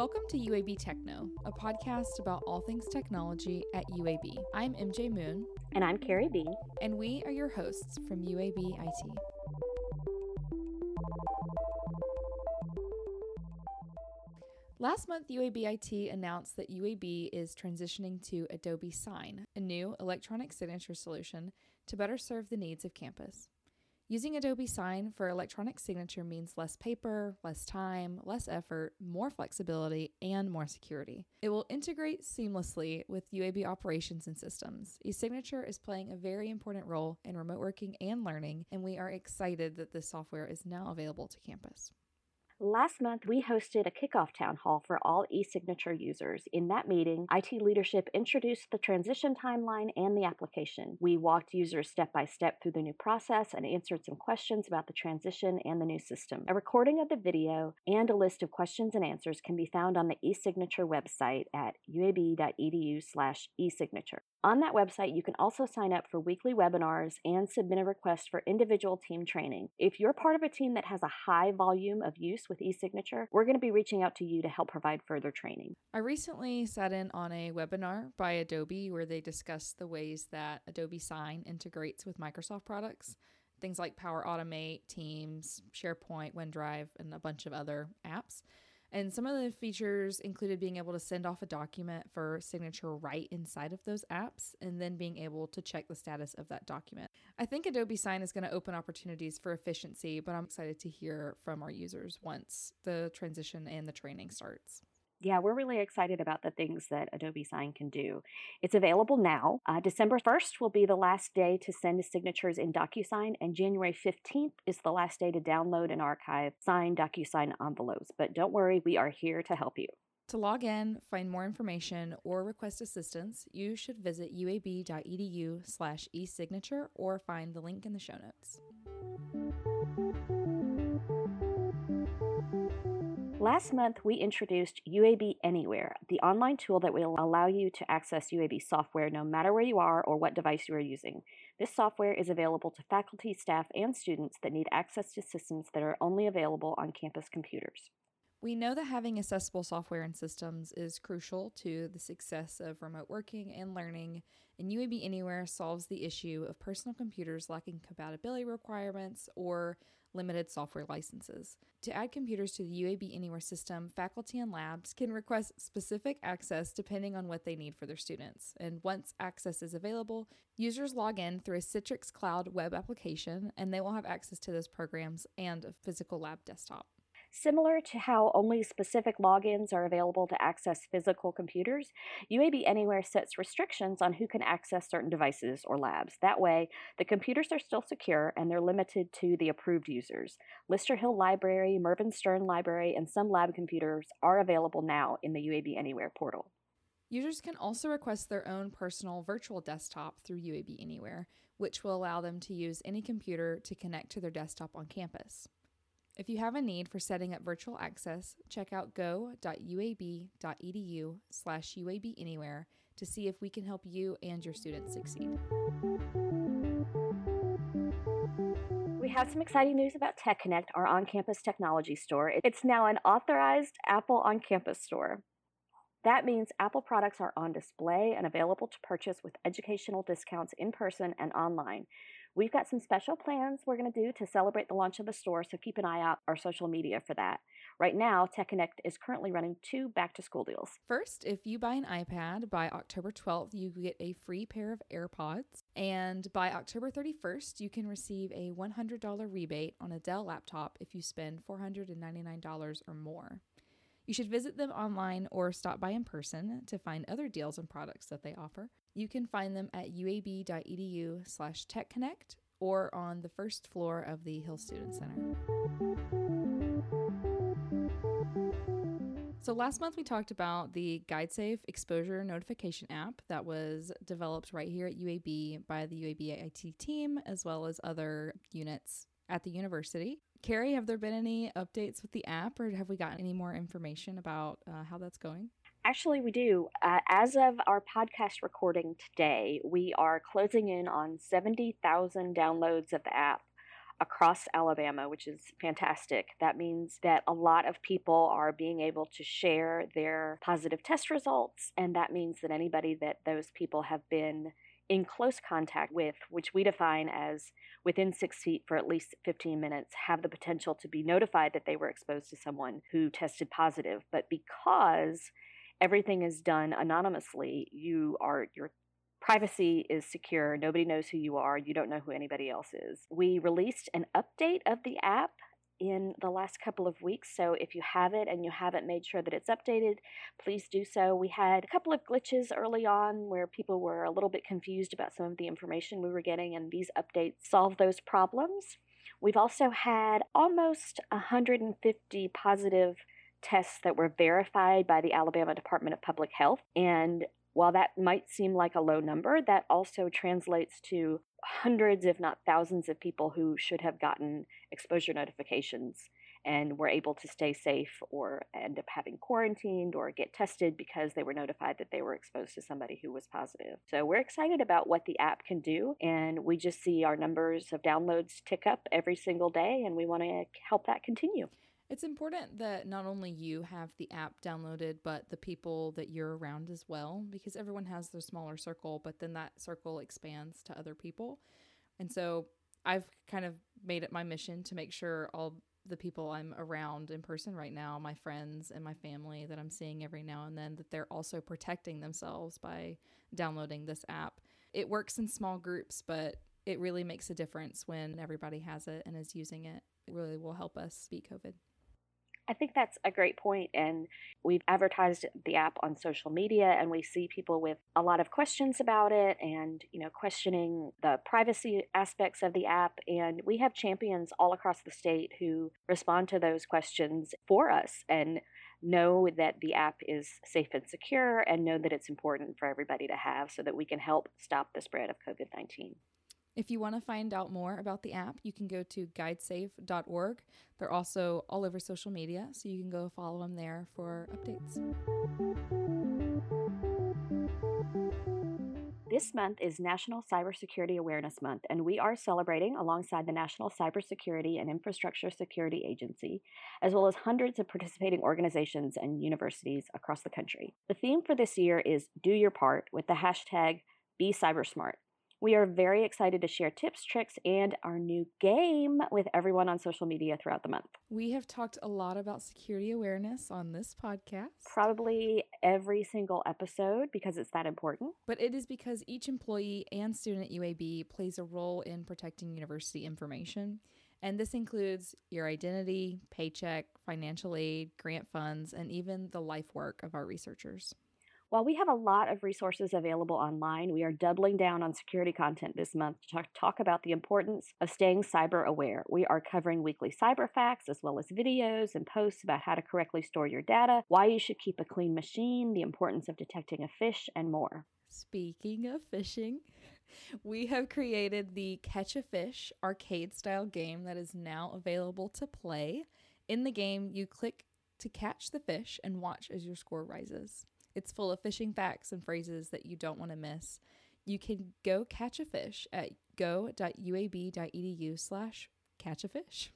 Welcome to UAB Techno, a podcast about all things technology at UAB. I'm MJ Moon. And I'm Carrie B. And we are your hosts from UAB IT. Last month, UAB IT announced that UAB is transitioning to Adobe Sign, a new electronic signature solution to better serve the needs of campus. Using Adobe Sign for electronic signature means less paper, less time, less effort, more flexibility, and more security. It will integrate seamlessly with UAB operations and systems. eSignature is playing a very important role in remote working and learning, and we are excited that this software is now available to campus. Last month, we hosted a kickoff town hall for all eSignature users. In that meeting, IT leadership introduced the transition timeline and the application. We walked users step by step through the new process and answered some questions about the transition and the new system. A recording of the video and a list of questions and answers can be found on the eSignature website at uab.edu/esignature. On that website, you can also sign up for weekly webinars and submit a request for individual team training. If you're part of a team that has a high volume of use with eSignature, we're going to be reaching out to you to help provide further training. I recently sat in on a webinar by Adobe where they discussed the ways that Adobe Sign integrates with Microsoft products. Things like Power Automate, Teams, SharePoint, OneDrive, and a bunch of other apps. And some of the features included being able to send off a document for signature right inside of those apps and then being able to check the status of that document. I think Adobe Sign is going to open opportunities for efficiency, but I'm excited to hear from our users once the transition and the training starts yeah, we're really excited about the things that Adobe Sign can do. It's available now. Uh, December 1st will be the last day to send signatures in DocuSign, and January 15th is the last day to download and archive signed DocuSign envelopes. But don't worry, we are here to help you. To log in, find more information, or request assistance, you should visit uab.edu slash esignature or find the link in the show notes. Last month, we introduced UAB Anywhere, the online tool that will allow you to access UAB software no matter where you are or what device you are using. This software is available to faculty, staff, and students that need access to systems that are only available on campus computers. We know that having accessible software and systems is crucial to the success of remote working and learning, and UAB Anywhere solves the issue of personal computers lacking compatibility requirements or limited software licenses. To add computers to the UAB Anywhere system, faculty and labs can request specific access depending on what they need for their students. And once access is available, users log in through a Citrix Cloud web application and they will have access to those programs and a physical lab desktop. Similar to how only specific logins are available to access physical computers, UAB Anywhere sets restrictions on who can access certain devices or labs. That way, the computers are still secure and they're limited to the approved users. Lister Hill Library, Mervyn Sterne Library, and some lab computers are available now in the UAB Anywhere portal. Users can also request their own personal virtual desktop through UAB Anywhere, which will allow them to use any computer to connect to their desktop on campus. If you have a need for setting up virtual access, check out go.uab.edu slash uabanywhere to see if we can help you and your students succeed. We have some exciting news about TechConnect, our on campus technology store. It's now an authorized Apple on campus store. That means Apple products are on display and available to purchase with educational discounts in person and online. We've got some special plans we're going to do to celebrate the launch of the store, so keep an eye out our social media for that. Right now, Tech Connect is currently running two back to school deals. First, if you buy an iPad by October 12th, you get a free pair of AirPods. And by October 31st, you can receive a $100 rebate on a Dell laptop if you spend $499 or more. You should visit them online or stop by in person to find other deals and products that they offer. You can find them at uab.edu slash techconnect or on the first floor of the Hill Student Center. So, last month we talked about the GuideSafe exposure notification app that was developed right here at UAB by the UAB IT team, as well as other units at the university. Carrie, have there been any updates with the app, or have we gotten any more information about uh, how that's going? Actually, we do. Uh, as of our podcast recording today, we are closing in on 70,000 downloads of the app. across Alabama, which is fantastic. That means that a lot of people are being able to share their positive test results, and that means that anybody that those people have been in close contact with, which we define as within six feet for at least 15 minutes, have the potential to be notified that they were exposed to someone who tested positive. But because everything is done anonymously, you are your privacy is secure. Nobody knows who you are. You don't know who anybody else is. We released an update of the app in the last couple of weeks. So if you have it and you haven't made sure that it's updated, please do so. We had a couple of glitches early on where people were a little bit confused about some of the information we were getting, and these updates solve those problems. We've also had almost 150 positive tests that were verified by the Alabama Department of Public Health. And while that might seem like a low number, that also translates to hundreds, if not thousands, of people who should have gotten exposure notifications and were able to stay safe or end up having quarantined or get tested because they were notified that they were exposed to somebody who was positive. So we're excited about what the app can do, and we just see our numbers of downloads tick up every single day, and we want to help that continue. It's important that not only you have the app downloaded, but the people that you're around as well, because everyone has their smaller circle, but then that circle expands to other people. And so I've kind of made it my mission to make sure all the people I'm around in person right now, my friends and my family that I'm seeing every now and then, that they're also protecting themselves by downloading this app. It works in small groups, but it really makes a difference when everybody has it and is using it. It really will help us beat COVID. I think that's a great point, and we've advertised the app on social media, and we see people with a lot of questions about it, and you know, questioning the privacy aspects of the app. And we have champions all across the state who respond to those questions for us, and know that the app is safe and secure, and know that it's important for everybody to have, so that we can help stop the spread of COVID nineteen. If you want to find out more about the app, you can go to guidesafe.org. They're also all over social media, so you can go follow them there for updates. This month is National Cybersecurity Awareness Month, and we are celebrating alongside the National Cybersecurity and Infrastructure Security Agency, as well as hundreds of participating organizations and universities across the country. The theme for this year is Do Your Part with the hashtag BeCybersmart. We are very excited to share tips, tricks, and our new game with everyone on social media throughout the month. We have talked a lot about security awareness on this podcast. Probably every single episode because it's that important. But it is because each employee and student at UAB plays a role in protecting university information. And this includes your identity, paycheck, financial aid, grant funds, and even the life work of our researchers. While we have a lot of resources available online, we are doubling down on security content this month to talk about the importance of staying cyber aware. We are covering weekly cyber facts as well as videos and posts about how to correctly store your data, why you should keep a clean machine, the importance of detecting a phish, and more. Speaking of phishing, we have created the Catch a Fish arcade style game that is now available to play. In the game, you click to catch the fish and watch as your score rises. It's full of fishing facts and phrases that you don't want to miss. You can go catch a fish at go.uab.edu slash catch a fish.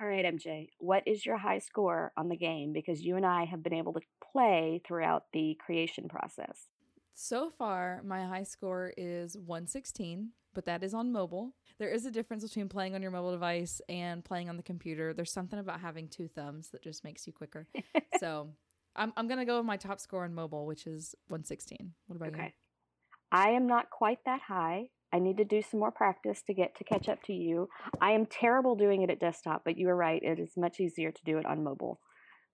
All right, MJ, what is your high score on the game? Because you and I have been able to play throughout the creation process. So far, my high score is 116, but that is on mobile. There is a difference between playing on your mobile device and playing on the computer. There's something about having two thumbs that just makes you quicker. so I'm I'm gonna go with my top score on mobile, which is 116. What about okay. you? I am not quite that high. I need to do some more practice to get to catch up to you. I am terrible doing it at desktop, but you are right. It is much easier to do it on mobile.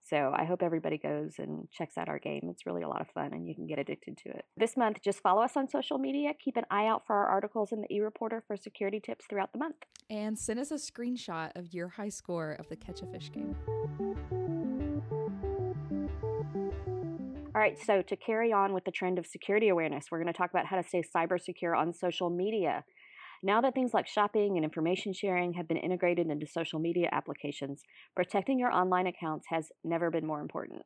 So I hope everybody goes and checks out our game. It's really a lot of fun and you can get addicted to it. This month, just follow us on social media. Keep an eye out for our articles in the e-reporter for security tips throughout the month. And send us a screenshot of your high score of the Catch a fish game. All right, so to carry on with the trend of security awareness, we're going to talk about how to stay cyber secure on social media. Now that things like shopping and information sharing have been integrated into social media applications, protecting your online accounts has never been more important.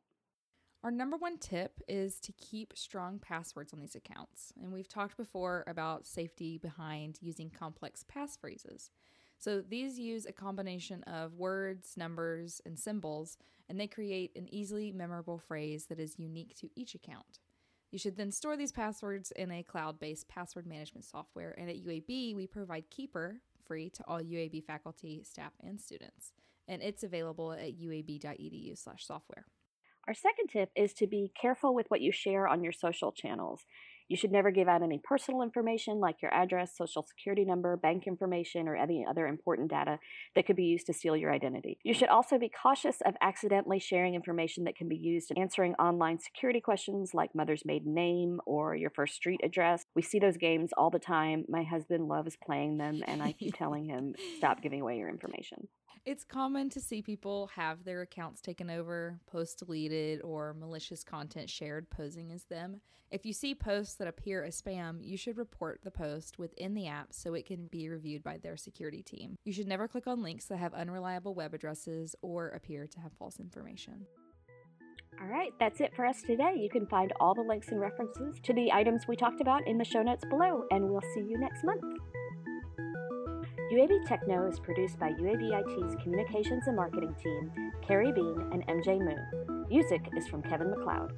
Our number one tip is to keep strong passwords on these accounts. And we've talked before about safety behind using complex passphrases. So these use a combination of words, numbers, and symbols, and they create an easily memorable phrase that is unique to each account. You should then store these passwords in a cloud based password management software. And at UAB, we provide Keeper free to all UAB faculty, staff, and students. And it's available at uab.edu slash software. Our second tip is to be careful with what you share on your social channels. You should never give out any personal information like your address, social security number, bank information, or any other important data that could be used to steal your identity. You should also be cautious of accidentally sharing information that can be used in answering online security questions like mother's maiden name or your first street address. We see those games all the time. My husband loves playing them, and I keep telling him, stop giving away your information. It's common to see people have their accounts taken over, posts deleted, or malicious content shared posing as them. If you see posts that appear as spam, you should report the post within the app so it can be reviewed by their security team. You should never click on links that have unreliable web addresses or appear to have false information. All right, that's it for us today. You can find all the links and references to the items we talked about in the show notes below, and we'll see you next month. UAB Techno is produced by UAB IT's Communications and Marketing Team, Carrie Bean and MJ Moon. Music is from Kevin MacLeod.